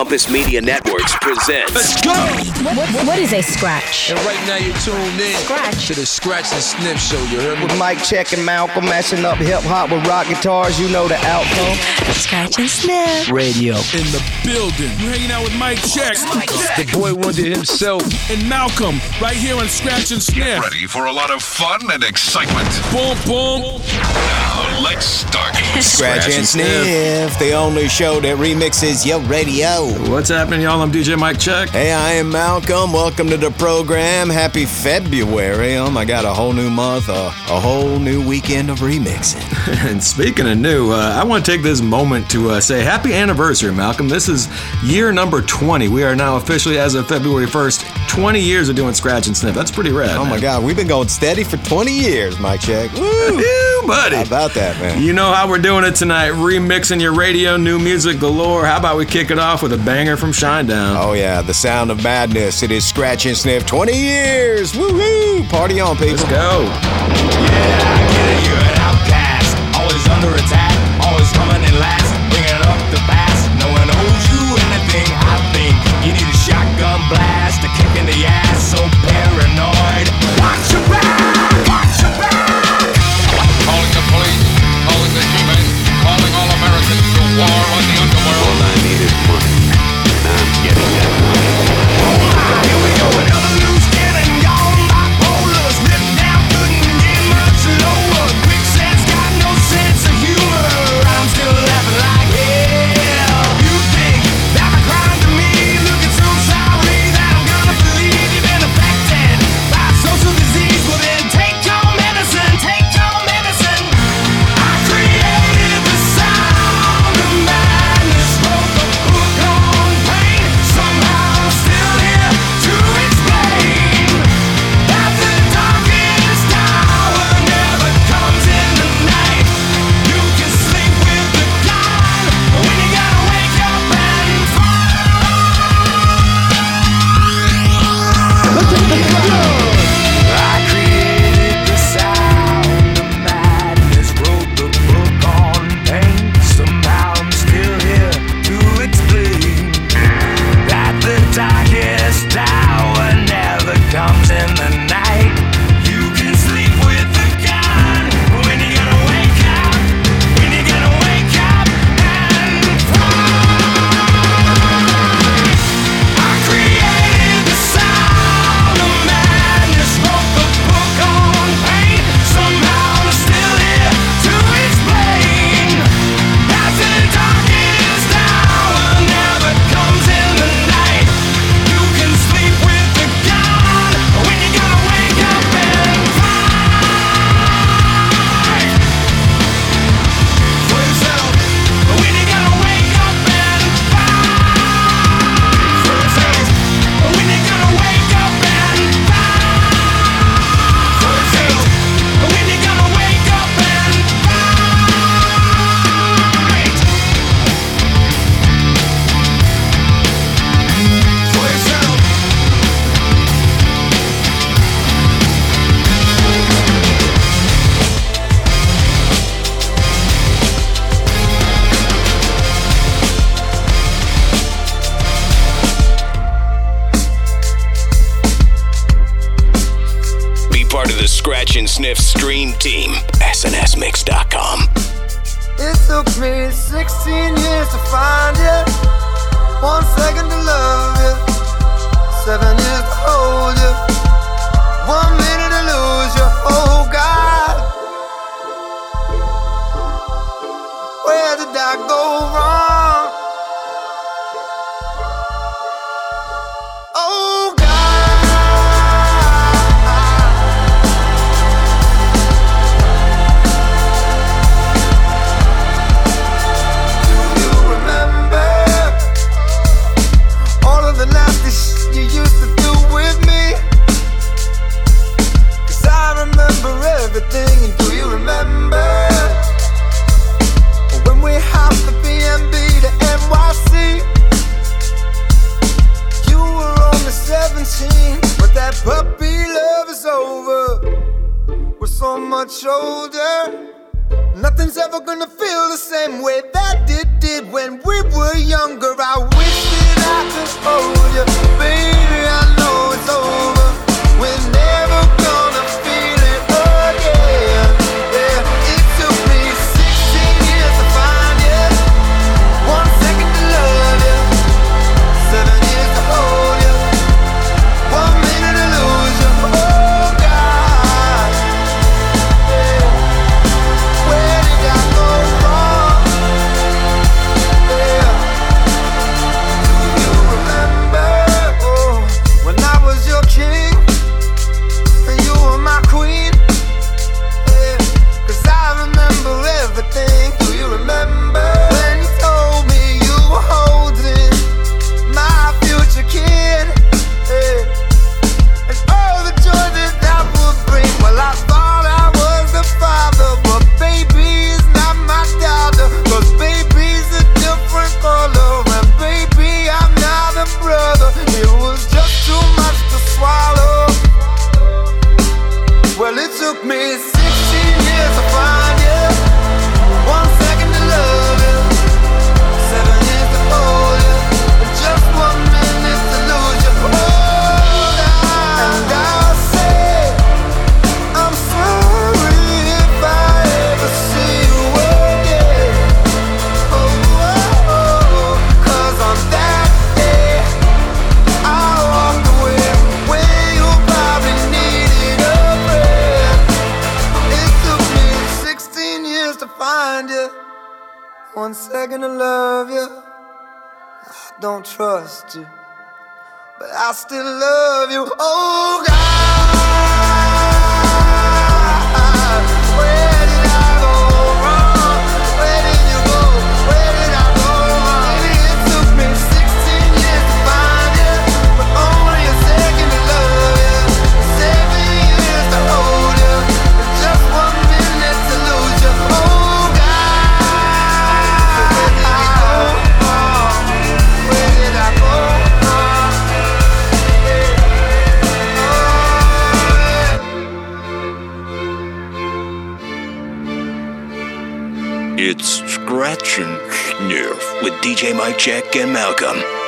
Compass Media Networks presents. Let's go! What, what, what is a scratch? And right now you're tuned in Scratch. to the Scratch and Sniff Show. You heard me? With Mike Czech and Malcolm mashing up hip hop with rock guitars, you know the outcome. Scratch and sniff. Radio. in the building. You're hanging out with Mike Czech The boy Wonder himself. and Malcolm right here on Scratch and Sniff. Ready for a lot of fun and excitement. Boom, boom. Now let's start. Scratch and Sniff, the only show that remixes your radio. What's happening, y'all? I'm DJ Mike Czech. Hey, I am Malcolm. Welcome to the program. Happy February. Um, I got a whole new month, uh, a whole new weekend of remixing. And speaking of new, uh, I want to take this moment to uh, say happy anniversary, Malcolm. This is year number 20. We are now officially, as of February 1st, 20 years of doing Scratch and Sniff. That's pretty rad. Oh my. God, we've been going steady for 20 years, Mike Czech. Woo! Buddy. How about that, man? You know how we're doing it tonight, remixing your radio, new music galore. How about we kick it off with a banger from Shinedown? Oh yeah, the sound of madness. It is Scratch and Sniff 20 years. Woohoo! Party on, people. Let's go. You're an outcast, always under attack, always coming in last, bringing up the past. No one owes you anything, I think. You need a shotgun blast, a kick in the ass, so paranoid. Watch your back, we I still love you. Oh God. J. Mike Jack, and Malcolm.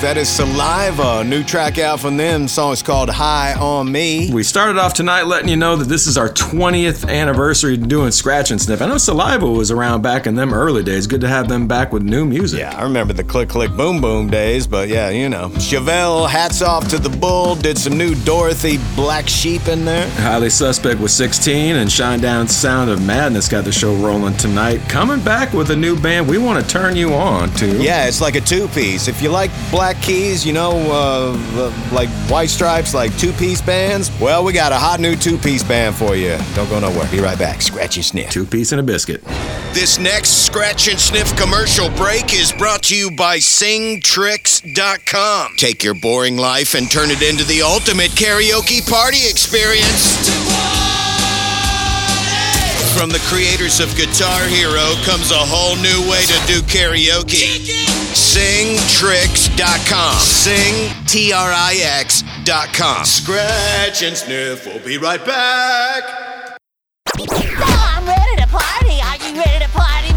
That is Saliva. New track out from them. Song is called High on Me. We started off tonight letting you know that this is our 20th anniversary doing Scratch and Sniff. I know Saliva was around back in them early days. Good to have them back with new music. Yeah, I remember the click click boom boom days, but yeah, you know. Chevelle, hats off to the bull, did some new Dorothy Black Sheep in there. Highly Suspect was 16, and Shinedown Sound of Madness got the show rolling tonight. Coming back with a new band we want to turn you on to. Yeah, it's like a two piece. If you like Black Keys, you know, uh, uh, like White Stripes, like two piece bands, well, we got a hot new two piece band for you. Don't go nowhere. Be right back. Scratch and sniff. Two piece and a biscuit. This next Scratch and Sniff commercial break is brought to you by SingTrix.com. Take your boring life and turn it into the ultimate karaoke party experience. From the creators of Guitar Hero comes a whole new way to do karaoke. SingTrix.com. Sing, T R I X.com. Scratch and Sniff. We'll be right back. I'm ready to party. Are you ready to party?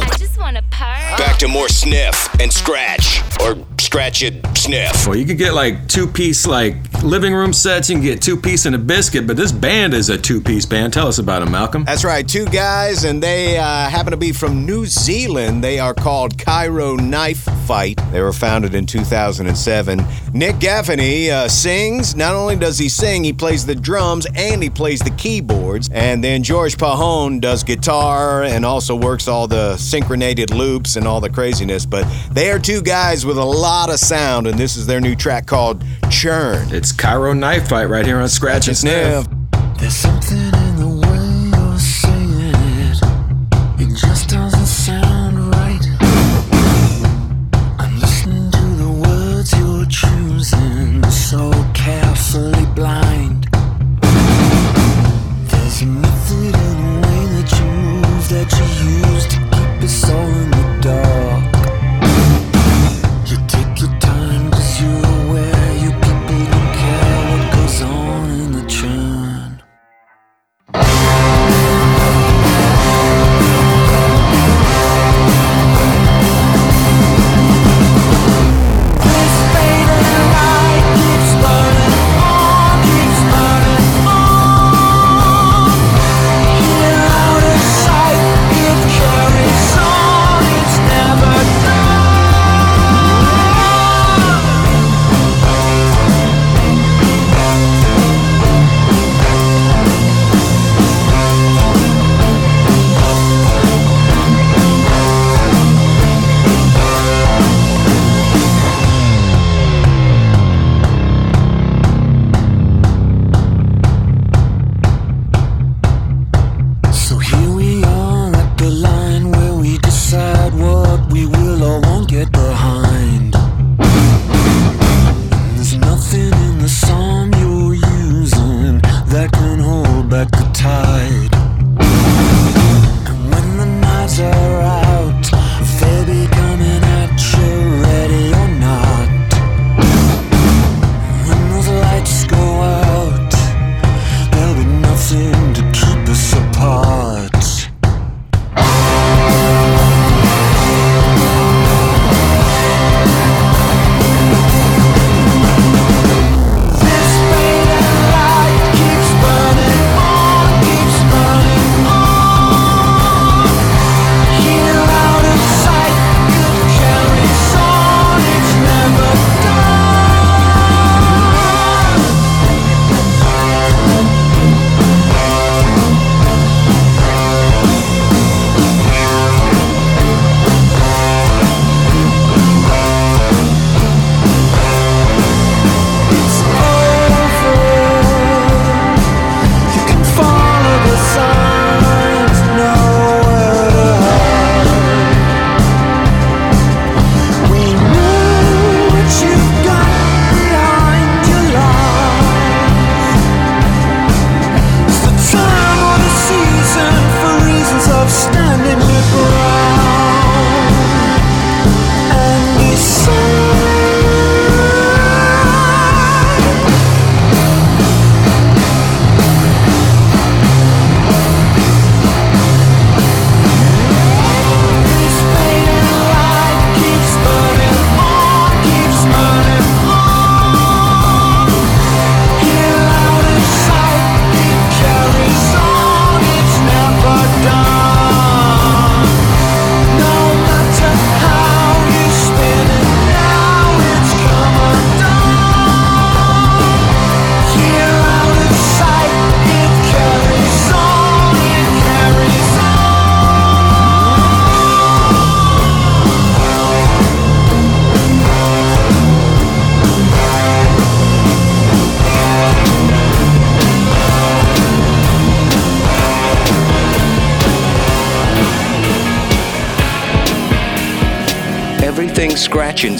I just want to party. Back to more sniff and scratch, or scratch it, sniff. Well, you could get like two piece like living room sets. You can get two piece and a biscuit, but this band is a two piece band. Tell us about them, Malcolm. That's right, two guys, and they uh, happen to be from New Zealand. They are called Cairo Knife Fight. They were founded in 2007. Nick Gaffaney uh, sings. Not only does he sing, he plays the drums and he plays the keyboards. And then George Pajon does guitar and also works all the synchronated loops and all the craziness. But they are two guys with a lot of sound, and this is their new track called Churn. It's Cairo Knife Fight right here on Scratch and Sniff. There's something in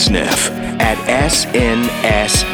Sniff at snsmix.com.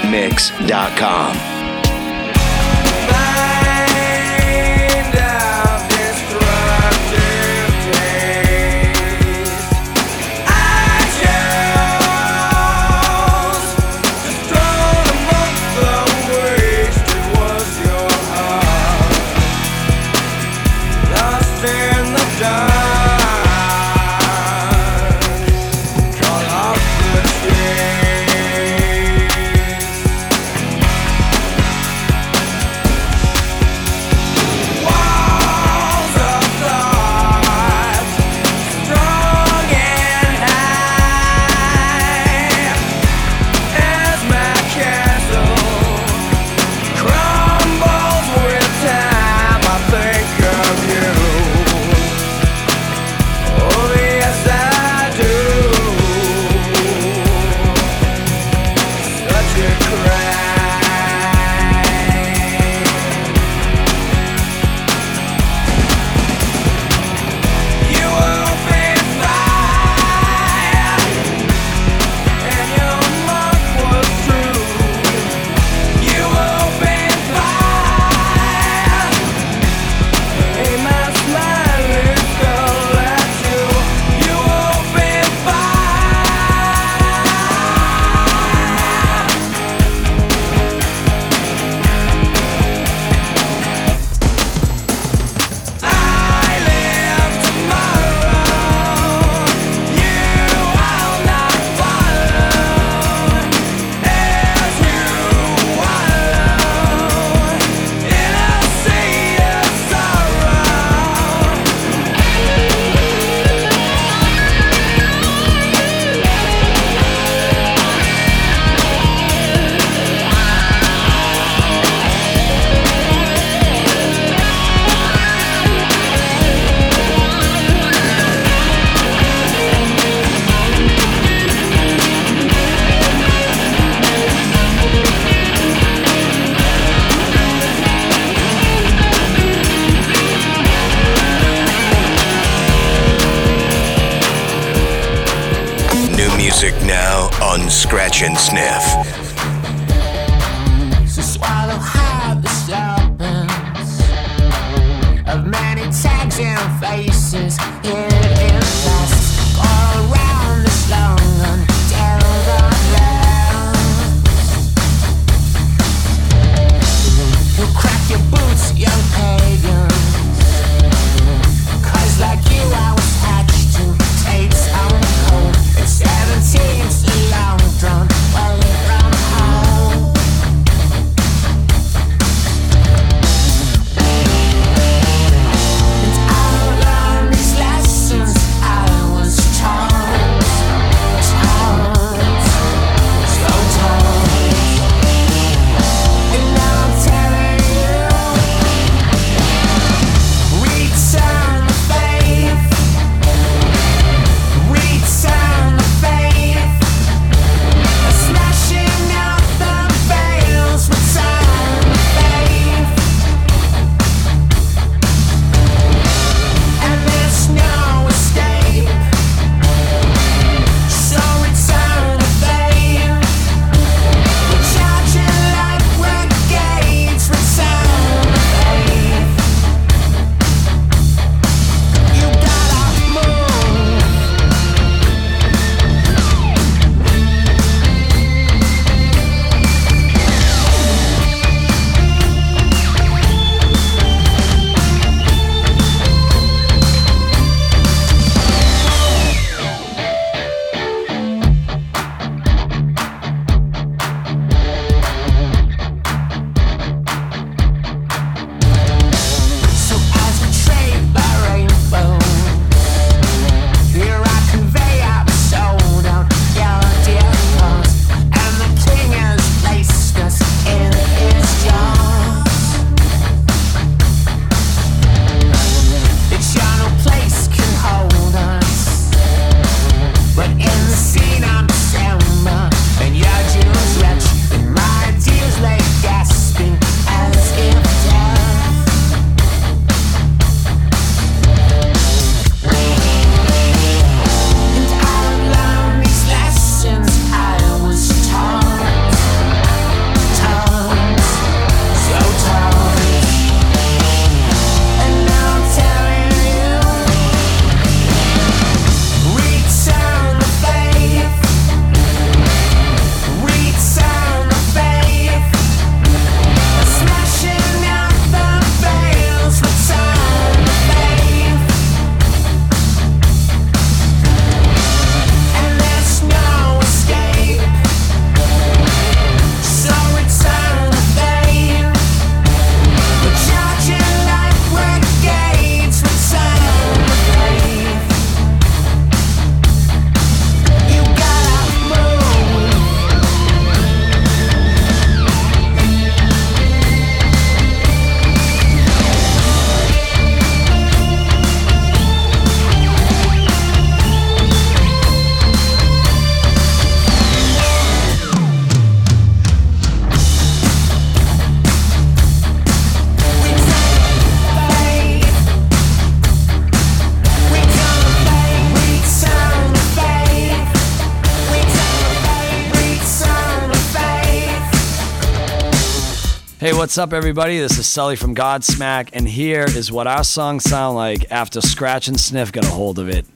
Hey, what's up, everybody? This is Sully from Godsmack, and here is what our songs sound like after Scratch and Sniff got a hold of it.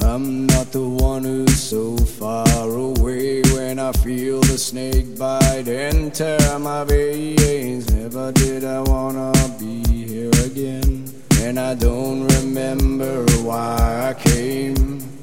I'm not the one who's so far away when I feel the snake bite and tear my veins. Never did I wanna be here again, and I don't remember why I came.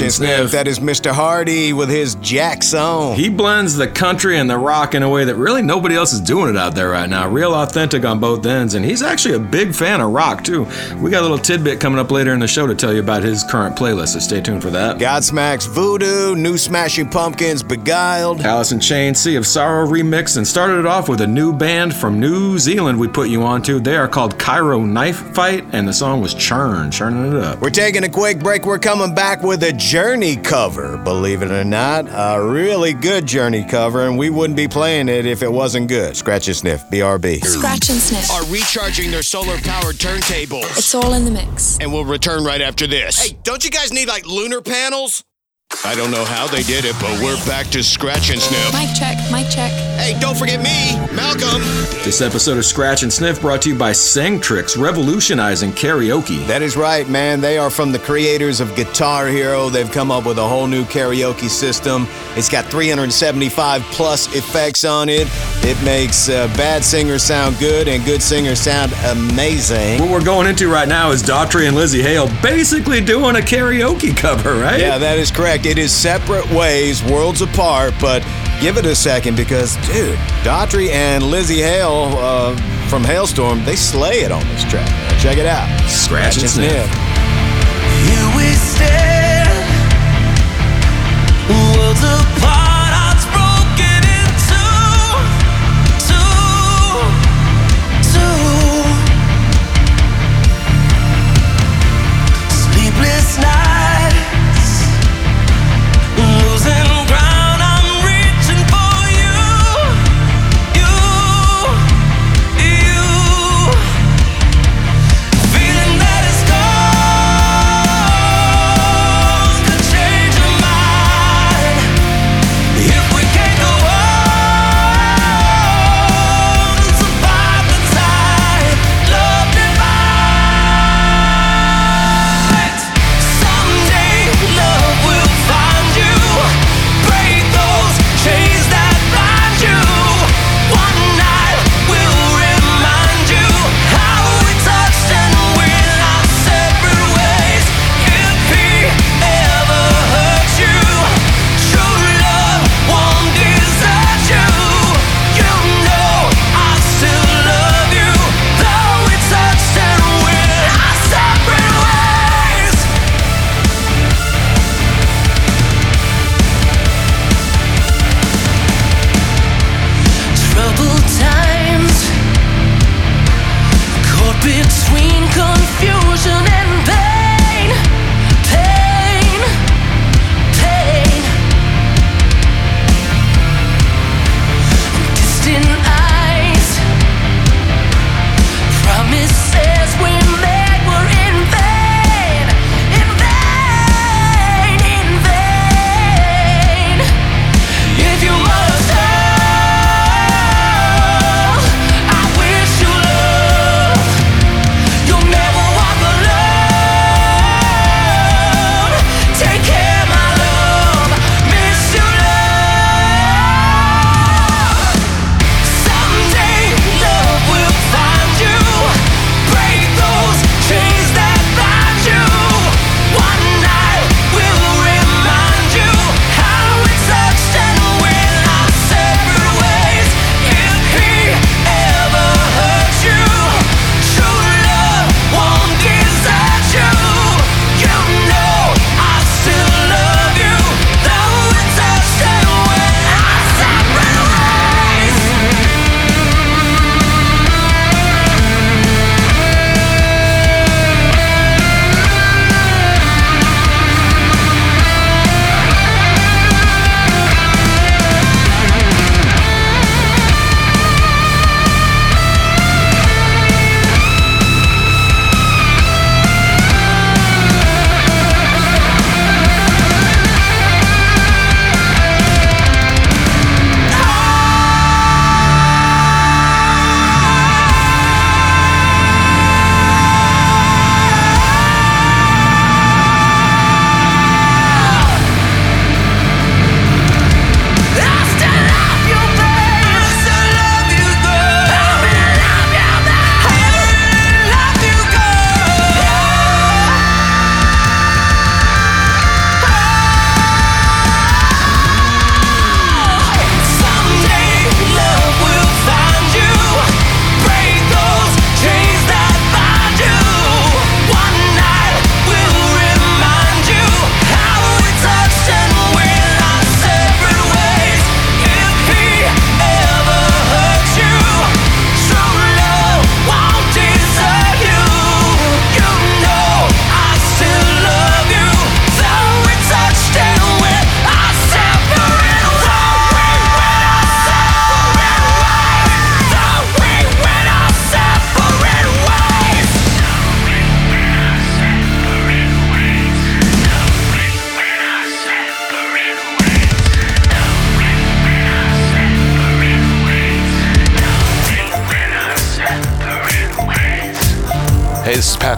Jack. Sniff. That is Mr. Hardy with his Jack song. He blends the country and the rock in a way that really nobody else is doing it out there right now. Real authentic on both ends, and he's actually a big fan of rock too. We got a little tidbit coming up later in the show to tell you about his current playlist, so stay tuned for that. Godsmack's Voodoo, New Smashing Pumpkins, Beguiled. Alice in Chains, Sea of Sorrow remix, and started it off with a new band from New Zealand we put you on to. They are called Cairo Knife Fight, and the song was Churn, churning it up. We're taking a quick break. We're coming back with a Journey cover, believe it or not. A really good Journey cover, and we wouldn't be playing it if it wasn't good. Scratch and sniff, BRB. Scratch and Sniff are recharging their solar powered turntables. It's all in the mix. And we'll return right after this. Hey, don't you guys need like lunar panels? I don't know how they did it, but we're back to Scratch and Sniff. Mic check, mic check. Hey, don't forget me, Malcolm. This episode of Scratch and Sniff brought to you by SingTrix, revolutionizing karaoke. That is right, man. They are from the creators of Guitar Hero. They've come up with a whole new karaoke system. It's got 375 plus effects on it. It makes uh, bad singers sound good and good singers sound amazing. What we're going into right now is Daughtry and Lzzy Hale basically doing a karaoke cover, right? Yeah, that is correct. It is separate ways, worlds apart, but give it a second because, dude, Daughtry and Lzzy Hale uh, from Halestorm, they slay it on this track. Check it out. Scratch and sniff. Here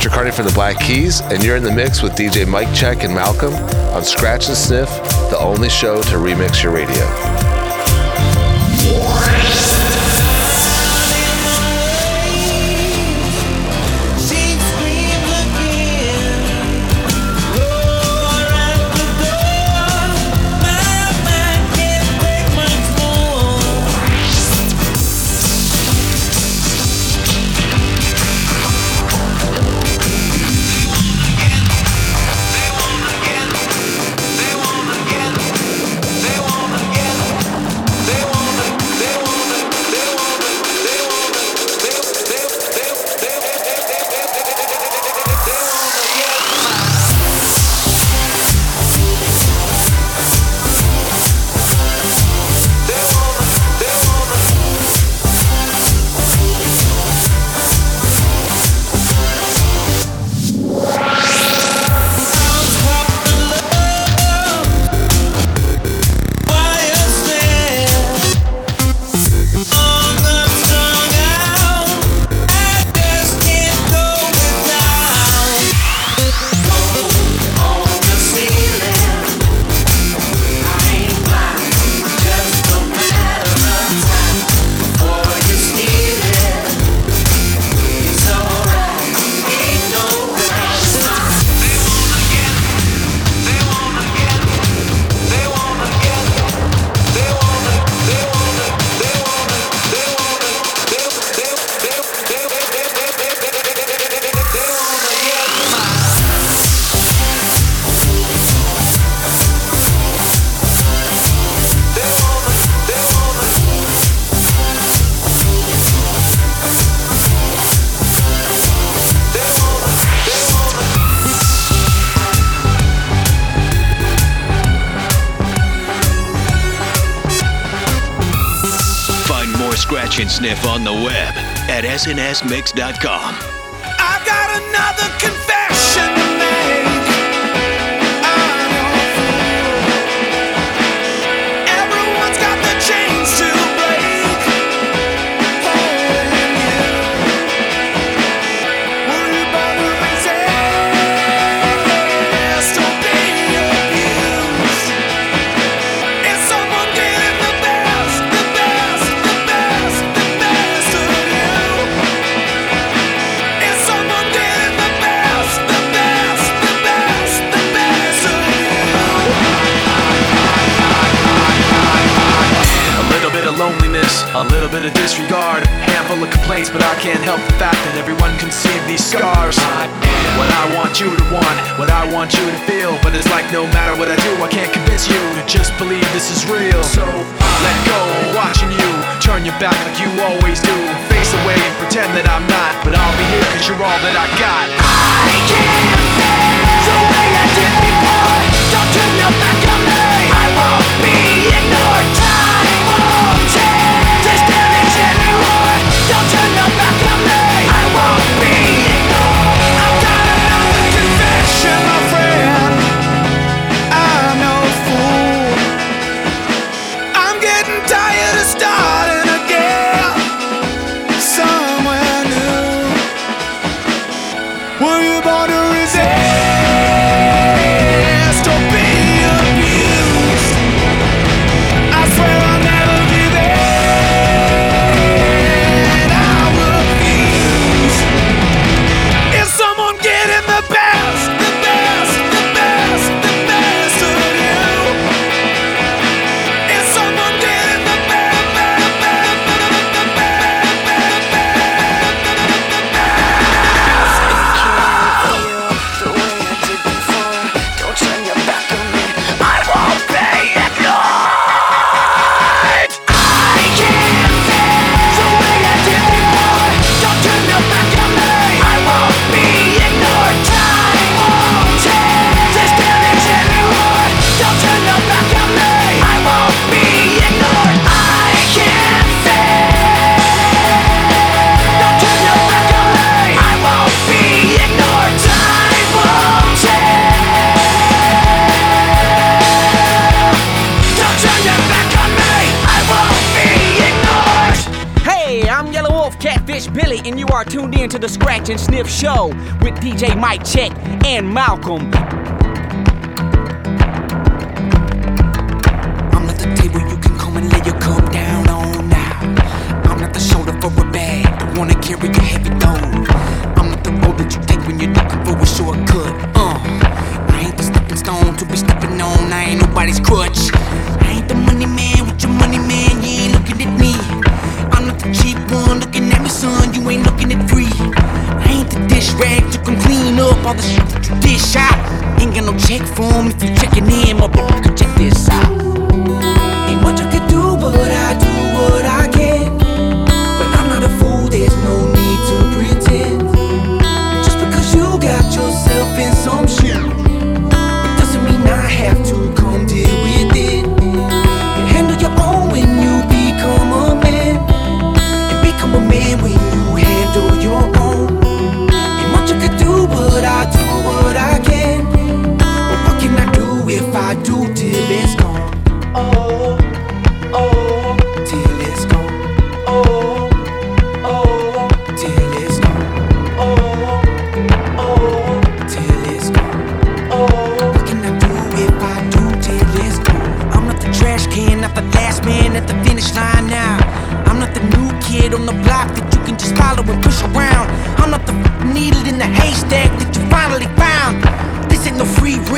Patrick Carney from the Black Keys, and you're in the mix with DJ Mike Czech and Malcolm on Scratch and Sniff, the only show to remix your radio. snsmix.com. fact that everyone can see these scars. I am What I want you to want, what I want you to feel, but it's like no matter what I do, I can't convince you to just believe this is real. So let go, of watching you turn your back like you always do, face away and pretend that I'm not, but I'll be here 'cause you're all that I got. I can't the way I did before. Don't turn your back on me. I won't be ignored. Tuned to the Scratch and Sniff Show with DJ Mike Czech and Malcolm. I'm not the table you can come and lay your cup down on now. I'm not the shoulder for a bag, the to carry your heavy load. I'm not the road that you take when you're looking for a shortcut. Uh, I ain't the stepping stone to be stepping on. I ain't nobody's crutch. I ain't the money man with your money man. You rag to come clean up all the shit that you dish out. Ain't got no check form if you checking in, motherfucker. Check this out.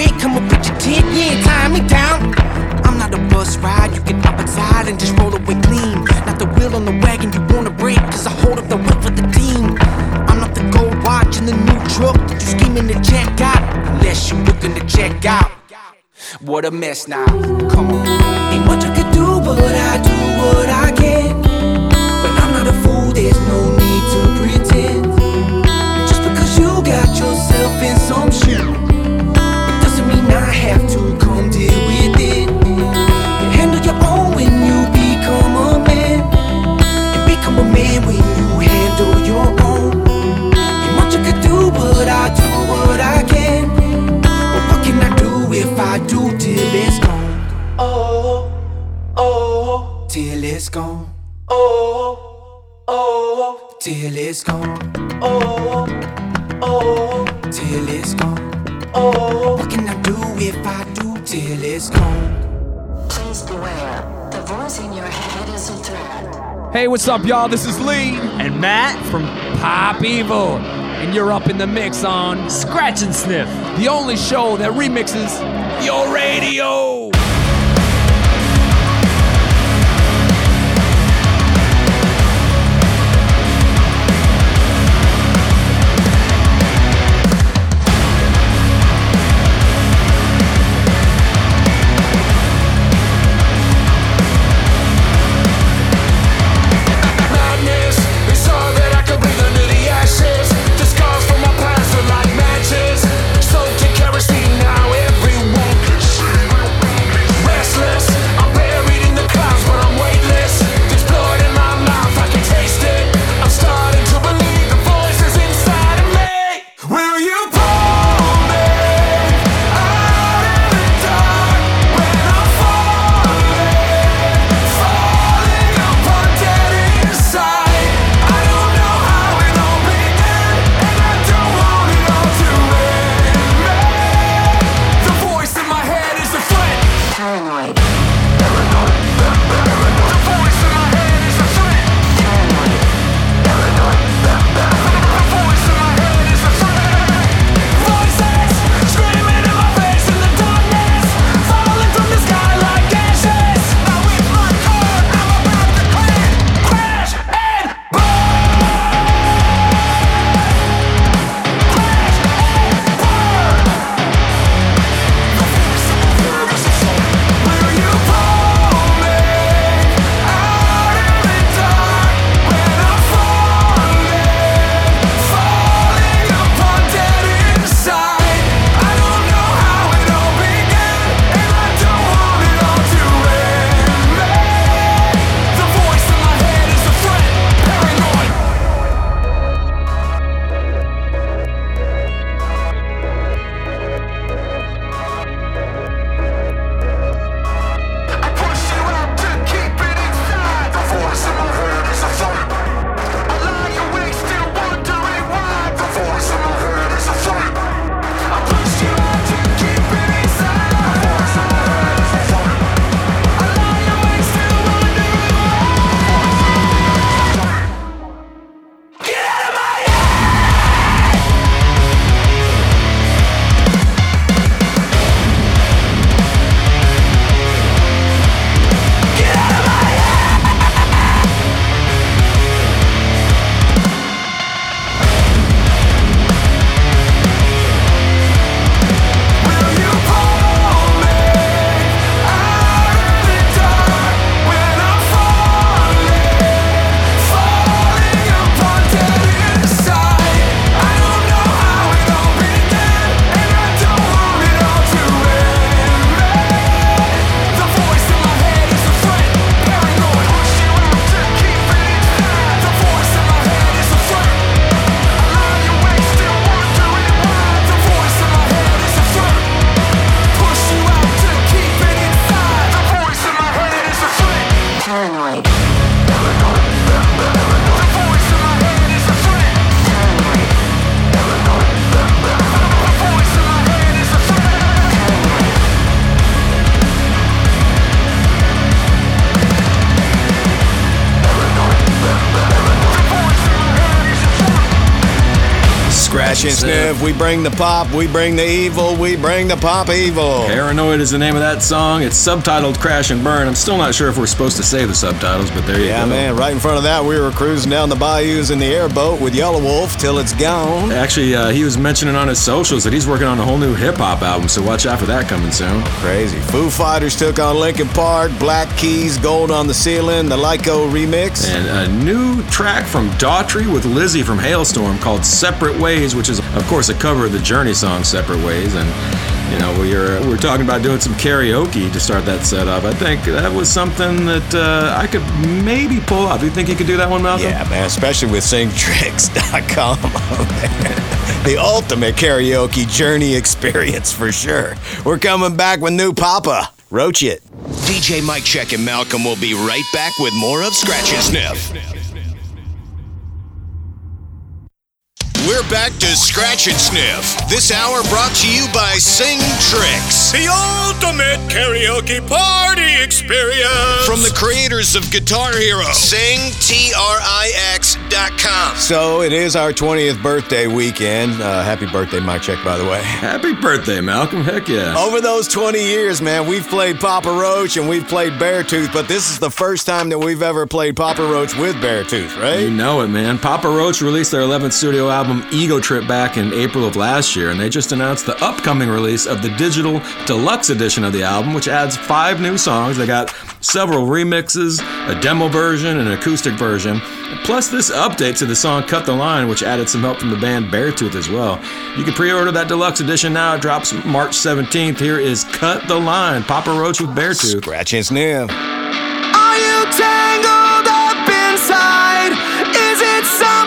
Come up with your tent, ain't tying me down. I'm not a bus ride, you can hop inside and just roll away clean. Not the wheel on the wagon you wanna break, cause I hold up the whip for the team. I'm not the gold watch in the new truck that you scheming to check out. Unless you looking to check out. What a mess now, come on. Ain't much I could do, but I do what's up, y'all? This is Lee and Matt from Pop Evil, and you're up in the mix on Scratch and Sniff, the only show that remixes your radio. We bring the pop, we bring the evil, we bring the pop evil. Paranoid is the name of that song. It's subtitled Crash and Burn. I'm still not sure if we're supposed to say the subtitles, but there you Yeah, go. man. Right in front of that, we were cruising down the bayous in the airboat with Yelawolf till it's gone. Actually, uh, he was mentioning on his socials that he's working on a whole new hip hop album, so watch out for that coming soon. Crazy. Foo Fighters took on Linkin Park, Black Keys, Gold on the Ceiling, the Liako remix. And a new track from Daughtry with Lzzy from Halestorm called Separate Ways, which is, of course, a cover of the Journey song Separate Ways. And, you know, we are, we we're talking about doing some karaoke to start that set up. I think that was something that uh, I could maybe pull off. You think you could do that one, Malcolm? Yeah, man, especially with SingTrix.com. the ultimate karaoke journey experience for sure. We're coming back with new Papa. Roach it. DJ Mike Czech and Malcolm will be right back with more of Scratch and Sniff. We're back to Scratch and Sniff. This hour brought to you by Sing Tricks, the ultimate karaoke party experience. From the creators of Guitar Hero, sing T-R-I-X.com. So it is our 20th birthday weekend. Uh, happy birthday, Mike Czech, by the way. Happy birthday, Malcolm. Heck yeah. Over those 20 years, man, we've played Papa Roach and we've played Beartooth, but this is the first time that we've ever played Papa Roach with Beartooth, right? You know it, man. Papa Roach released their 11th studio album, Ego Trip, back in April of last year, and they just announced the upcoming release of the digital deluxe edition of the album, which adds five new songs. They got several remixes, a demo version, and an acoustic version. Plus, this update to the song Cut the Line, which added some help from the band Beartooth as well. You can pre order that deluxe edition now. It drops March 17th. Here is Cut the Line, Papa Roach with Beartooth. Scratch and sniff. Are you tangled up inside? Is it something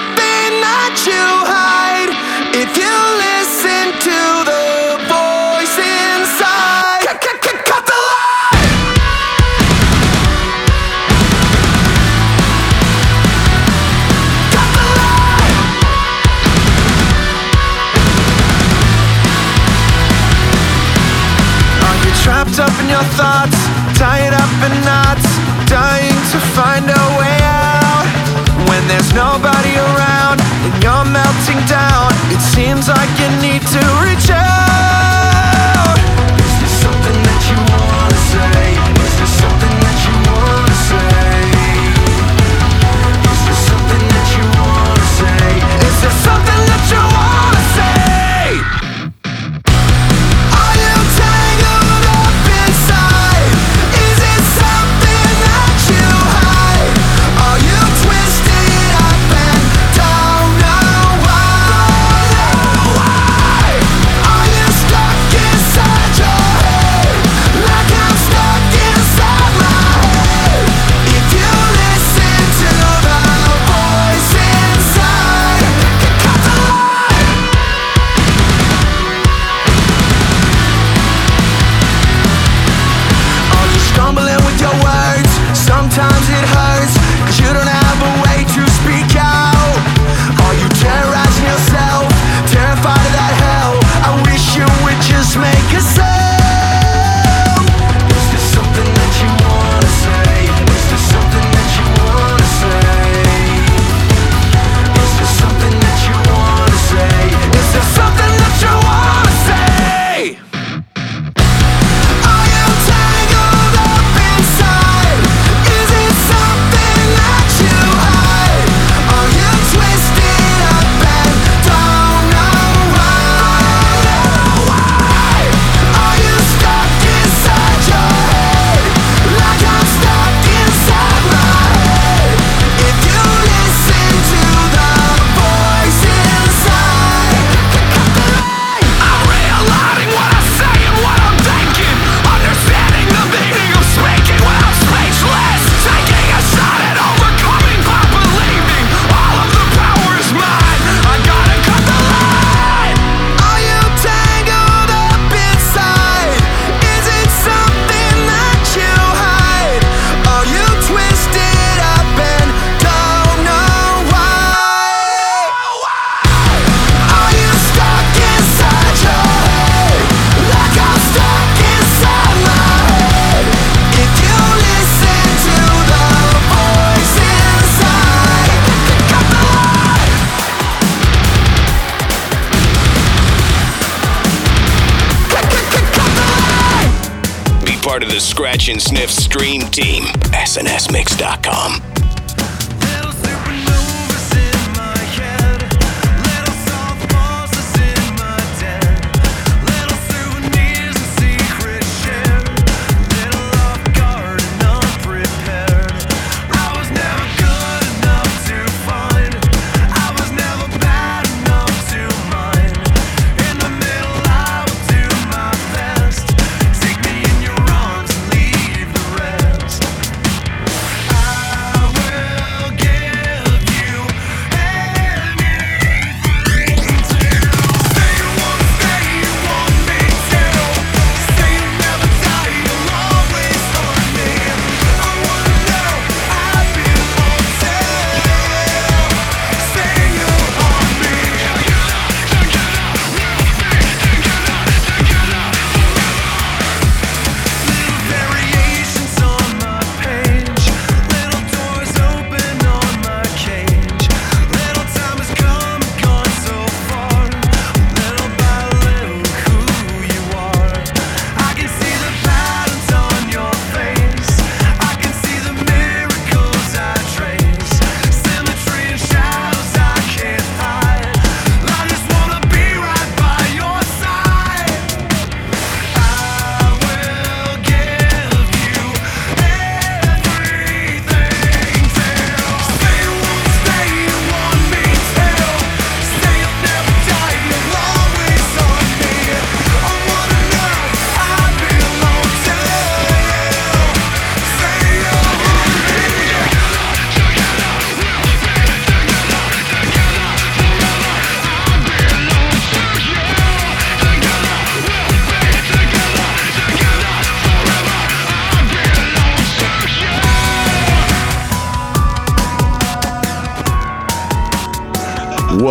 thoughts, tied up in knots, dying to find a way out? When there's nobody around and you're melting down, it seems like you need to reach out. Sometimes it hurts, cause you don't have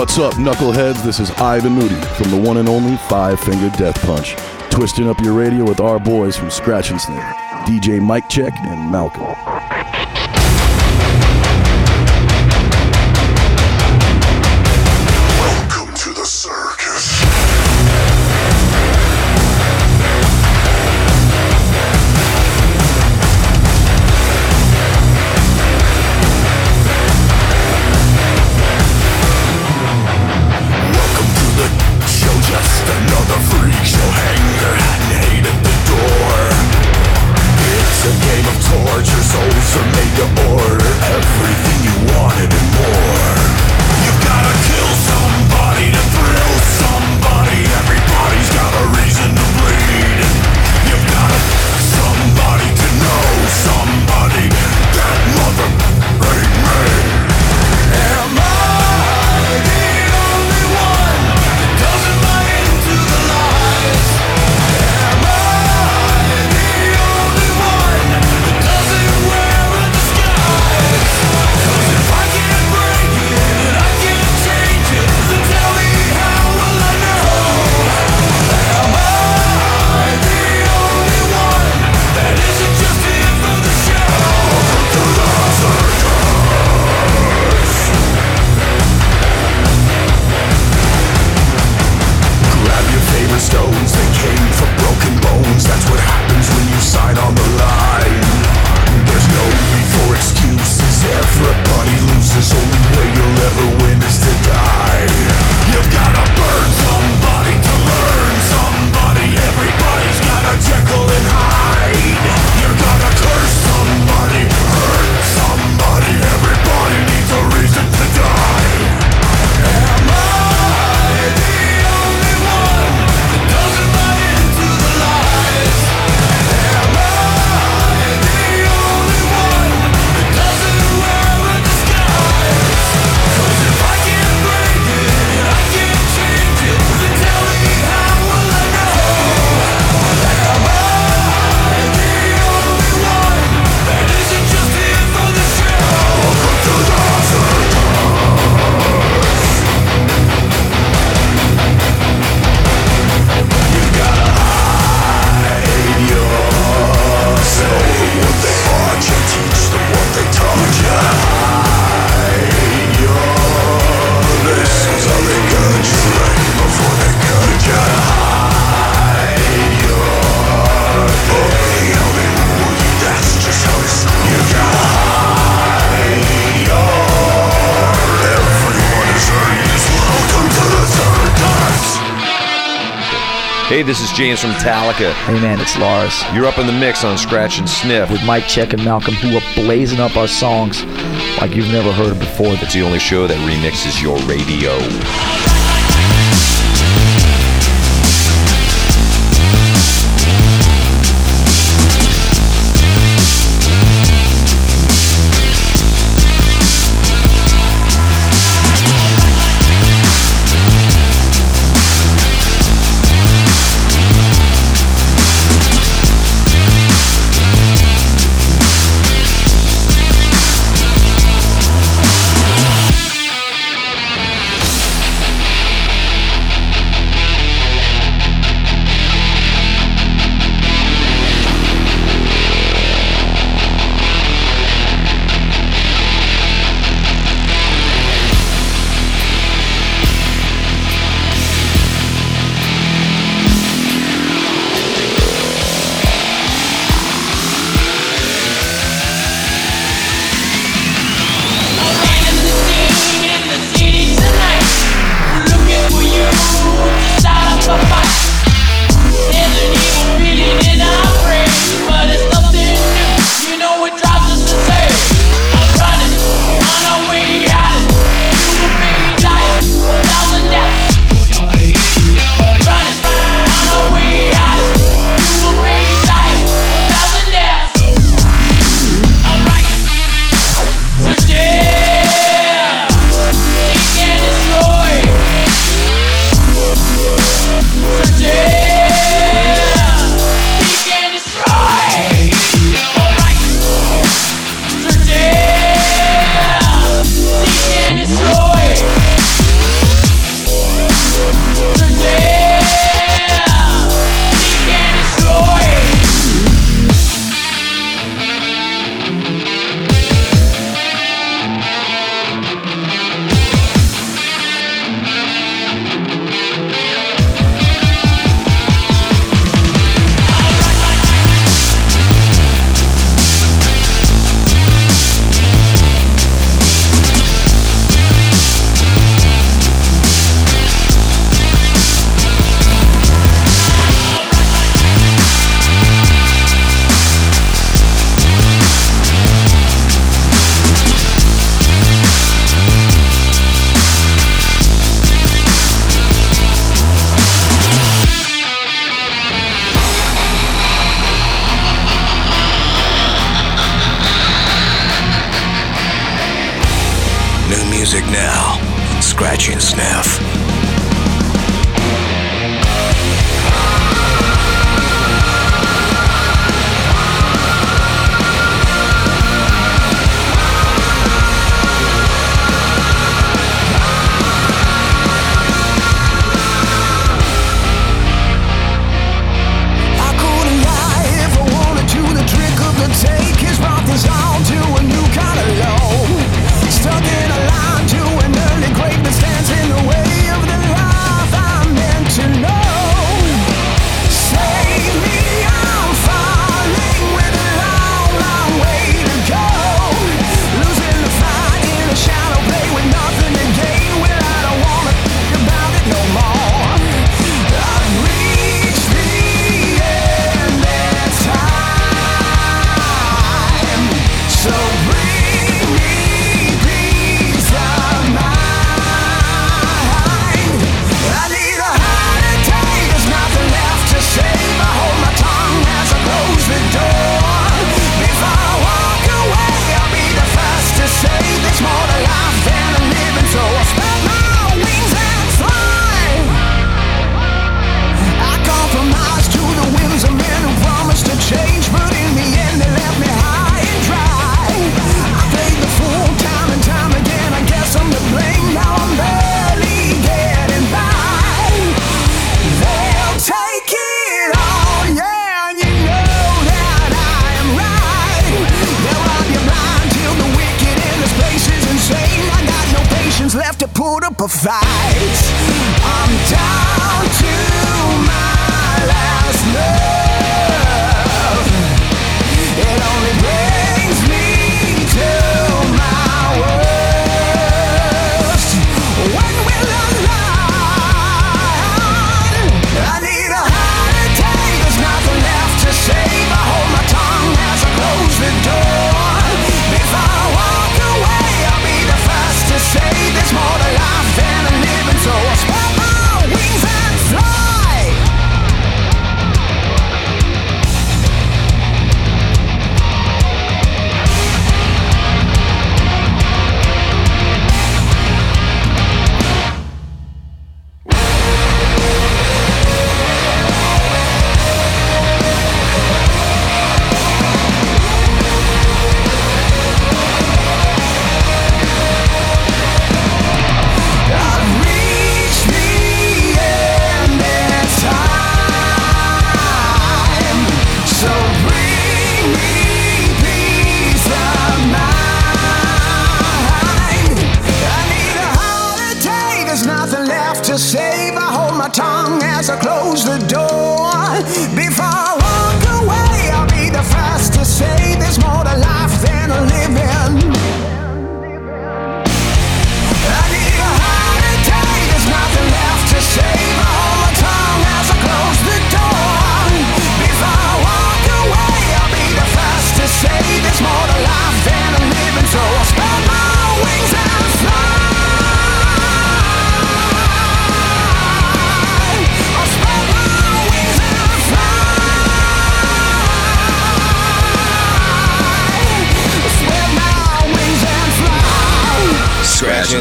What's up, knuckleheads? This is Ivan Moody from the one and only Five Finger Death Punch, twisting up your radio with our boys from Scratch and Sniff, DJ Mike Check and Malcolm. this is James from Metallica. Hey, man, it's Lars. You're up in the mix on Scratch and Sniff. With Mike Czech and Malcolm, who are blazing up our songs like you've never heard before. It's the only show that remixes your radio.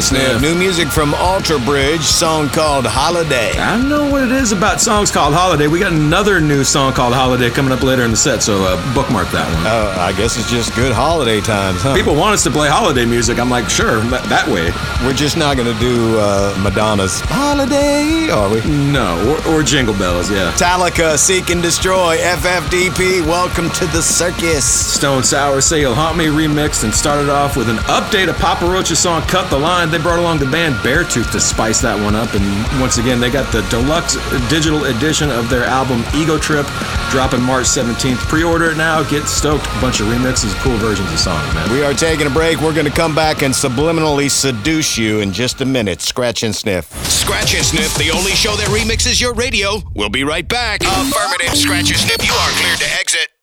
Sniff. New music from Alter Bridge, song called Holiday. I don't know what it is about songs called Holiday. We got another new song called Holiday coming up later in the set, so uh, bookmark that one. Uh, I guess it's just good holiday times, huh? People want us to play holiday music. I'm like, sure, that, that way. We're just not going to do uh, Madonna's Holiday, are we? No, or, or Jingle Bells, yeah. Metallica, Seek and Destroy, FFDP, welcome to the circus. Stone Sour Say You'll Haunt Me remixed and started off with an update of Papa Roach's song Cut the Line. They brought along the band Beartooth to spice that one up. And once again, they got the deluxe digital edition of their album Ego Trip dropping March 17th. Pre order it now, get stoked. A bunch of remixes, cool versions of songs, man. We are taking a break. We're going to come back and subliminally seduce you in just a minute. Scratch and sniff. Scratch and Sniff, the only show that remixes your radio. We'll be right back. Affirmative. Scratch and Sniff, you are cleared to exit.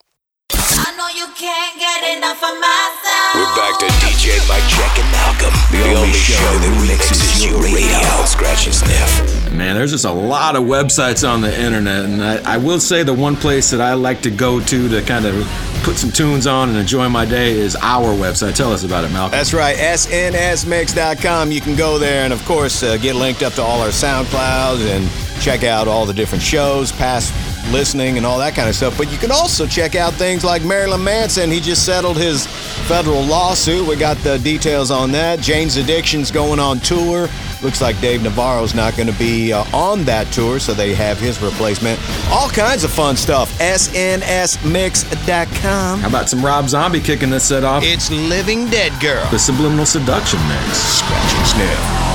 We're back to DJ Mike Czech and Malcolm, the, only, show that remixes your radio. Scratch and Sniff. Man, there's just a lot of websites on the internet, and I, I will say the one place that I like to go to to kind of put some tunes on and enjoy my day is our website. Tell us about it, Malcolm. That's right, snsmix.com. You can go there and, of course, uh, get linked up to all our SoundClouds and check out all the different shows, past listening, and all that kind of stuff. But you can also check out things like Marilyn Manson. He just settled his federal lawsuit. We got the details on that. Jane's Addiction's going on tour. Looks like Dave Navarro's not going to be uh, on that tour, so they have his replacement. All kinds of fun stuff. SNSmix.com. How about some Rob Zombie kicking this set off? It's Living Dead Girl. The Subliminal Seduction Mix. Scratch and sniff.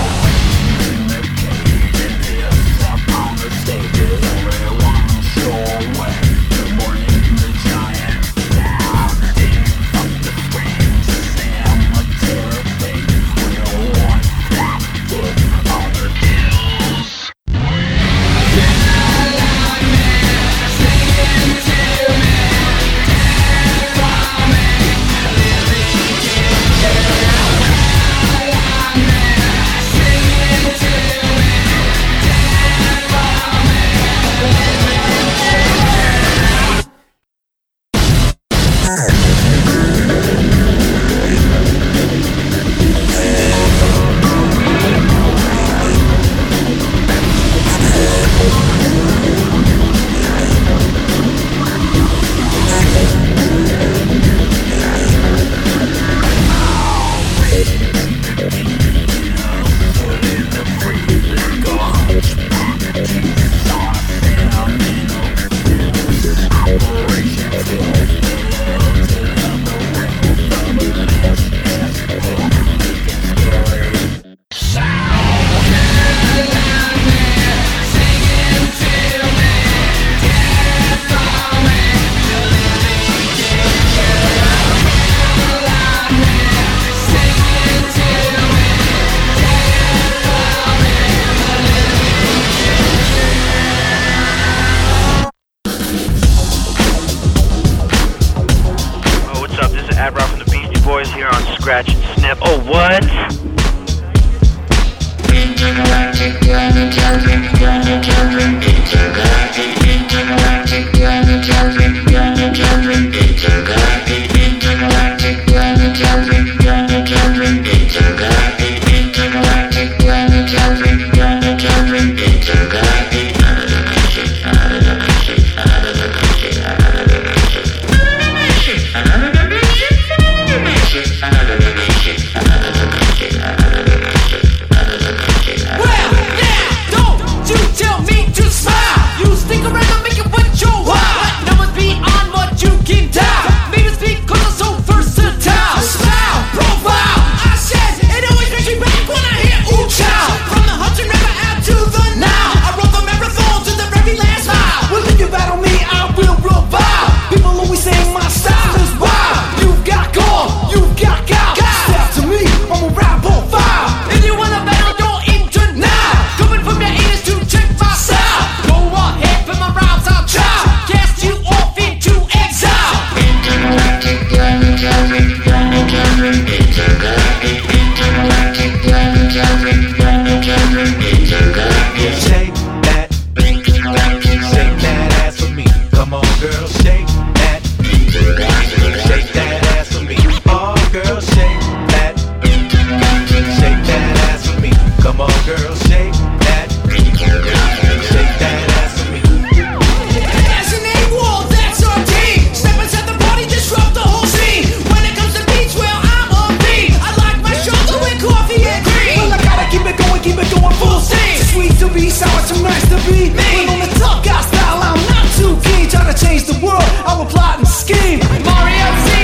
masterpiece, too nice to be Me, when on the tough guy style, I'm not too keen. Trying to change the world, I will plot and scheme. Mario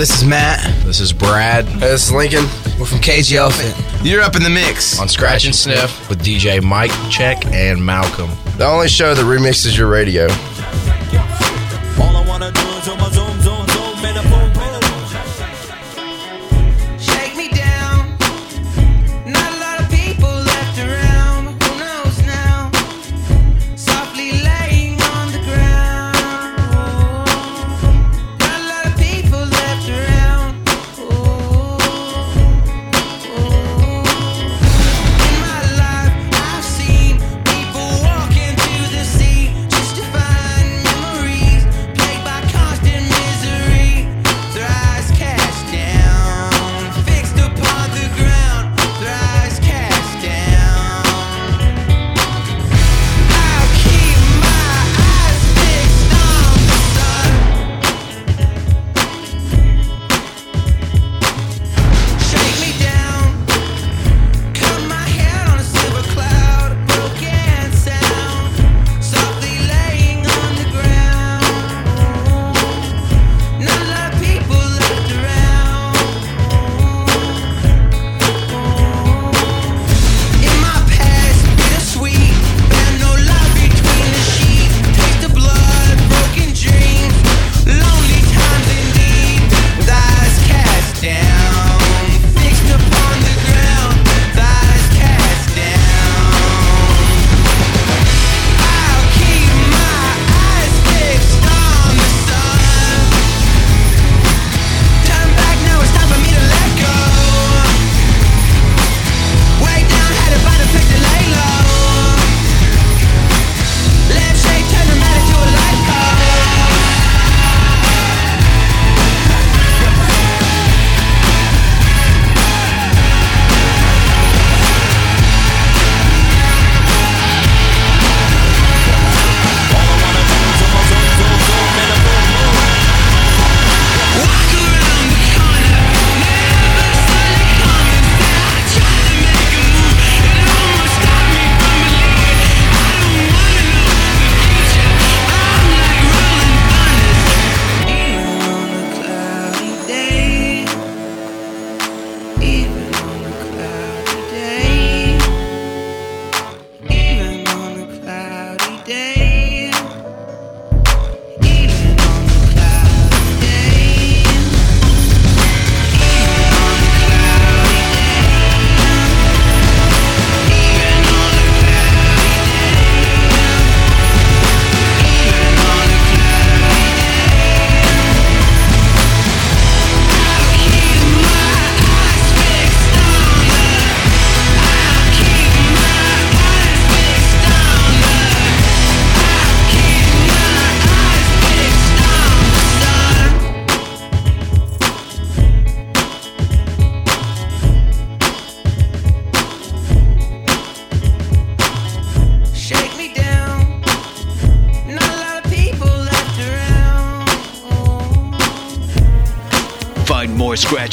this is Matt. This is Brad. Hey, this is Lincoln. We're from Cage the Elephant. You're up in the mix on Scratch and Sniff with DJ Mike Czech and Malcolm. The only show that remixes your radio.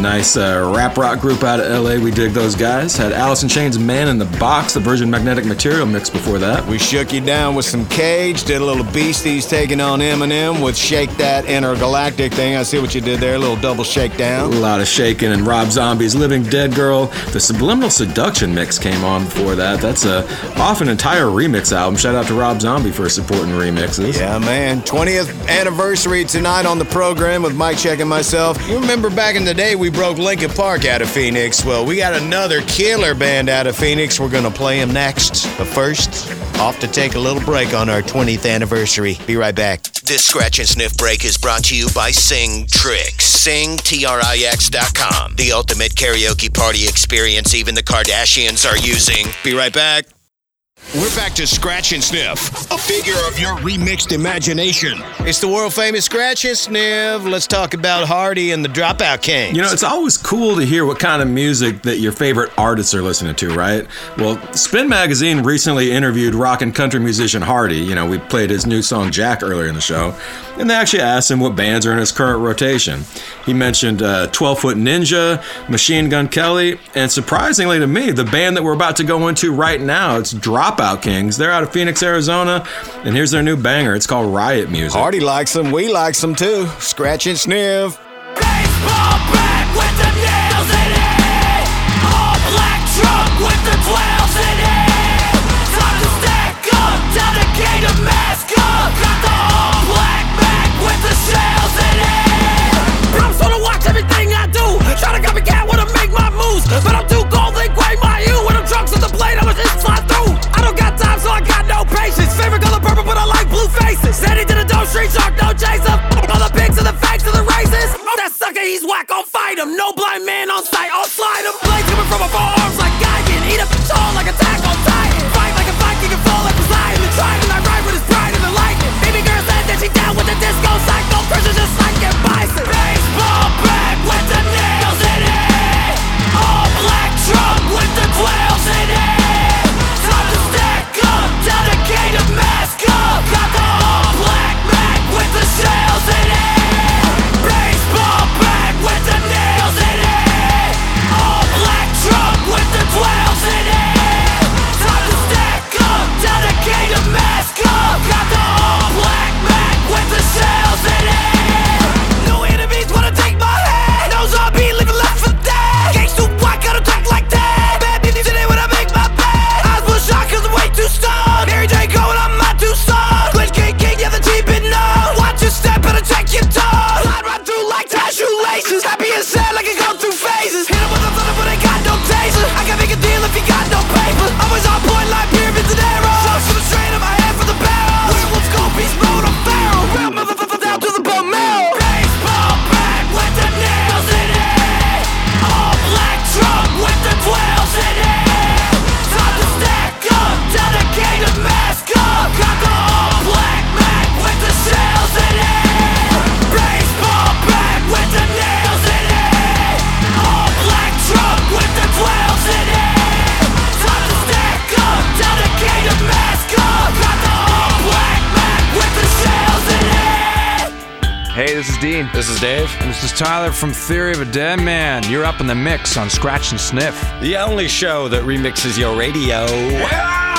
Nice uh, rap rock group out of LA. We dig those guys. Had Alice in Chains' Man in the Box, the Virgin Magnetic Material mix before that. We shook you down with some Cage, did a little Beasties taking on Eminem with Shake That Intergalactic thing. I see what you did there, a little double shake down. A lot of shaking and Rob Zombie's Living Dead Girl. The Subliminal Seduction mix came on before that. That's a off an entire remix album. Shout out to Rob Zombie for supporting remixes. Yeah, man. 20th anniversary tonight on the program with Mike Czech and myself. You remember back in the day we broke Linkin Park out of Phoenix? Well, we got another killer band out of Phoenix. We're going to play them next. But first, off to take a little break on our 20th anniversary. Be right back. This scratch and sniff break is brought to you by SingTrix. Sing, T-R-I-X.com. The ultimate karaoke party experience even the Kardashians are using. Be right back. We're back to Scratch and Sniff, a figure of your remixed imagination. It's the world famous Scratch and Sniff. Let's talk about Hardy and the Dropout Kings. You know, it's always cool to hear what kind of music that your favorite artists are listening to, right? Well, Spin Magazine recently interviewed rock and country musician Hardy. You know, we played his new song Jack earlier in the show, and they actually asked him what bands are in his current rotation. He mentioned uh, 12 Foot Ninja, Machine Gun Kelly, and surprisingly to me, the band that we're about to go into right now, it's Dropout Kings. They're out of Phoenix, Arizona, and here's their new banger. It's called Riot Music. Hardy likes them. We likes them too. Scratch and Sniff. Baseball bat with the nails in it. All black truck with the 12s in it. Time to stack up, dedicate a mask up. Got the all black Mac with the shells in it. I'm sort of watch everything I do. Try to copycat when I make my moves. But I'm patience. Favorite color purple, but I like blue faces. Standing did a dope, street shark, no chaser. All the pigs and the facts and the races. That sucker, he's whack, I'll fight him. No blind man on sight, I'll slide him. Blades coming from my forearms like Guyan. Eat up tall like a tack on Titan. Fight like a Viking and fall like Poseidon. The trident I ride with is brighter the lightning. Baby girl said that she down with the disco psycho. Christian just like a bison. Baseball bat with the nails in it. All black trunk with the 12. This is Dave. This is Tyler from Theory of a Deadman. You're up in the mix on Scratch and Sniff, the only show that remixes your radio. Yeah.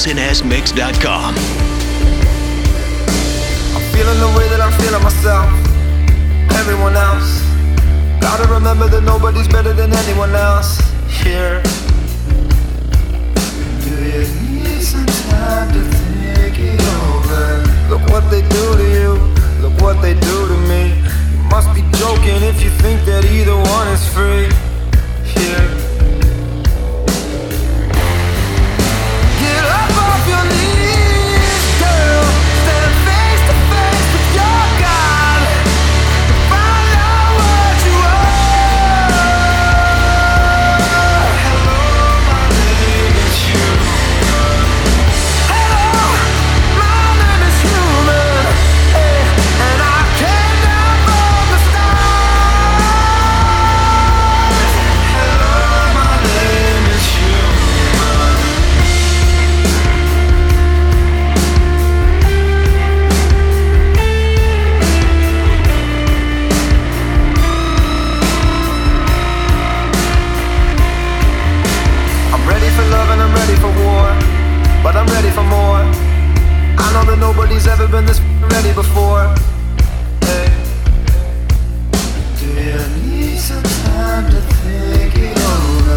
SNSMix.com.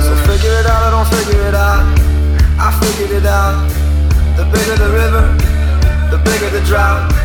So figure it out or don't figure it out. I figured it out. The bigger the river, the bigger the drought.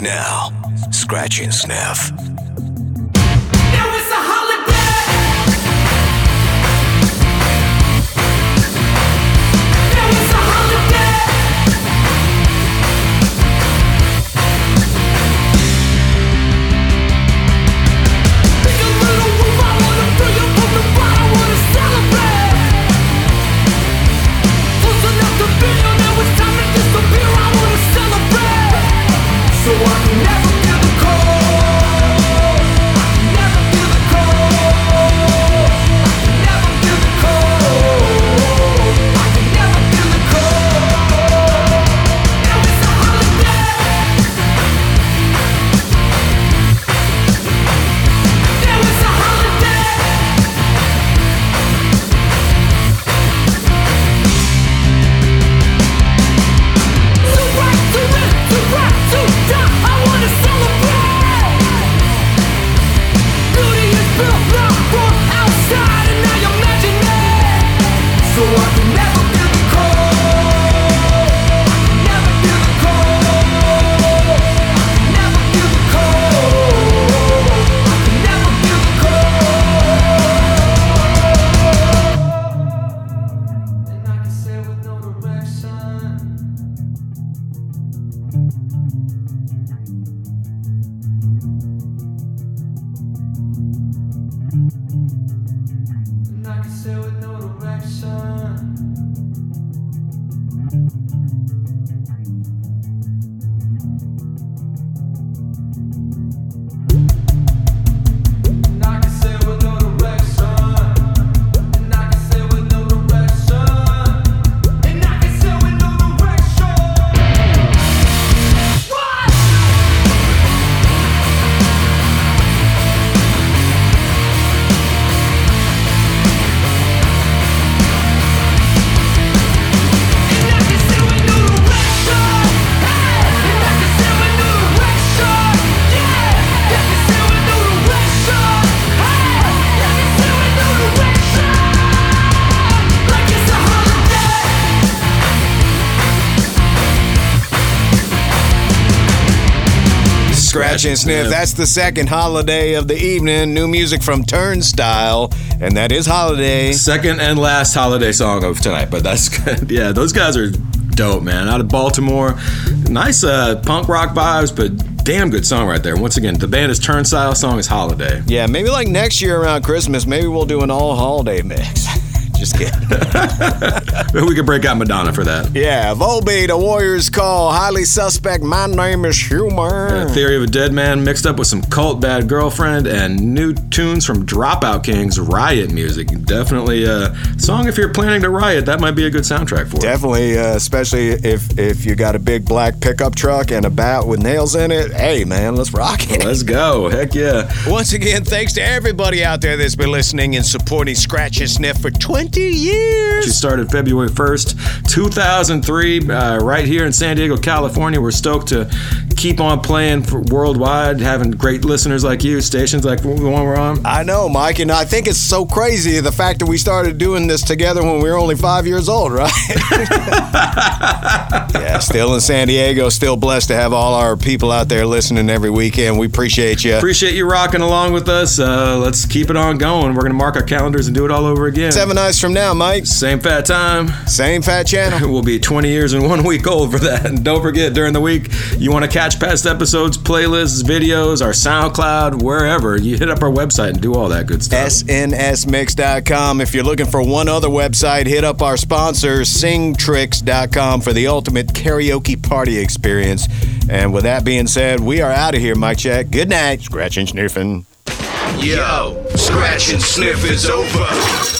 Now. Sniff. That's the second holiday of the evening. New music from Turnstile, and that is Holiday. Second and last holiday song of tonight, but that's good. Yeah, those guys are dope, man. Out of Baltimore. Nice uh, punk rock vibes, but damn good song right there. Once again, the band is Turnstile, song is Holiday. Yeah, maybe like next year around Christmas, maybe we'll do an all holiday mix. Just kidding. we could break out Madonna for that. Yeah, Volbeat, A Warrior's Call, Highly Suspect, My Name is Human. Uh, Theory of a Deadman mixed up with some cult bad girlfriend and new tunes from Dropout Kings, riot music. Definitely a song if you're planning to riot, that might be a good soundtrack for it. Definitely, uh, especially if if you got a big black pickup truck and a bat with nails in it. Hey, man, let's rock it. Let's go. Heck yeah. Once again, thanks to everybody out there that's been listening and supporting Scratch and Sniff for 20 years. She started February 1st, 2003, uh, right here in San Diego, California. We're stoked to keep on playing for worldwide, having great listeners like you, stations like the one we're on. I know, Mike, and I think it's so crazy the fact that we started doing this together when we were only five years old, right? yeah, still in San Diego, still blessed to have all our people out there listening every weekend. We appreciate you. Appreciate you rocking along with us. Uh, let's keep it on going. We're going to mark our calendars and do it all over again. Seven nights from now, Mike. Same fat time. Same fat channel. We'll be 20 years and one week old for that. And don't forget, during the week, you want to catch past episodes, playlists, videos, our SoundCloud, wherever, you hit up our website and do all that good stuff. SNSmix.com. If you're looking for one other website, hit up our sponsor, SingTrix.com, for the ultimate karaoke party experience. And with that being said, we are out of here, Mike Czech. Good night. Scratch and sniffing. Yo, Scratch and Sniff is over.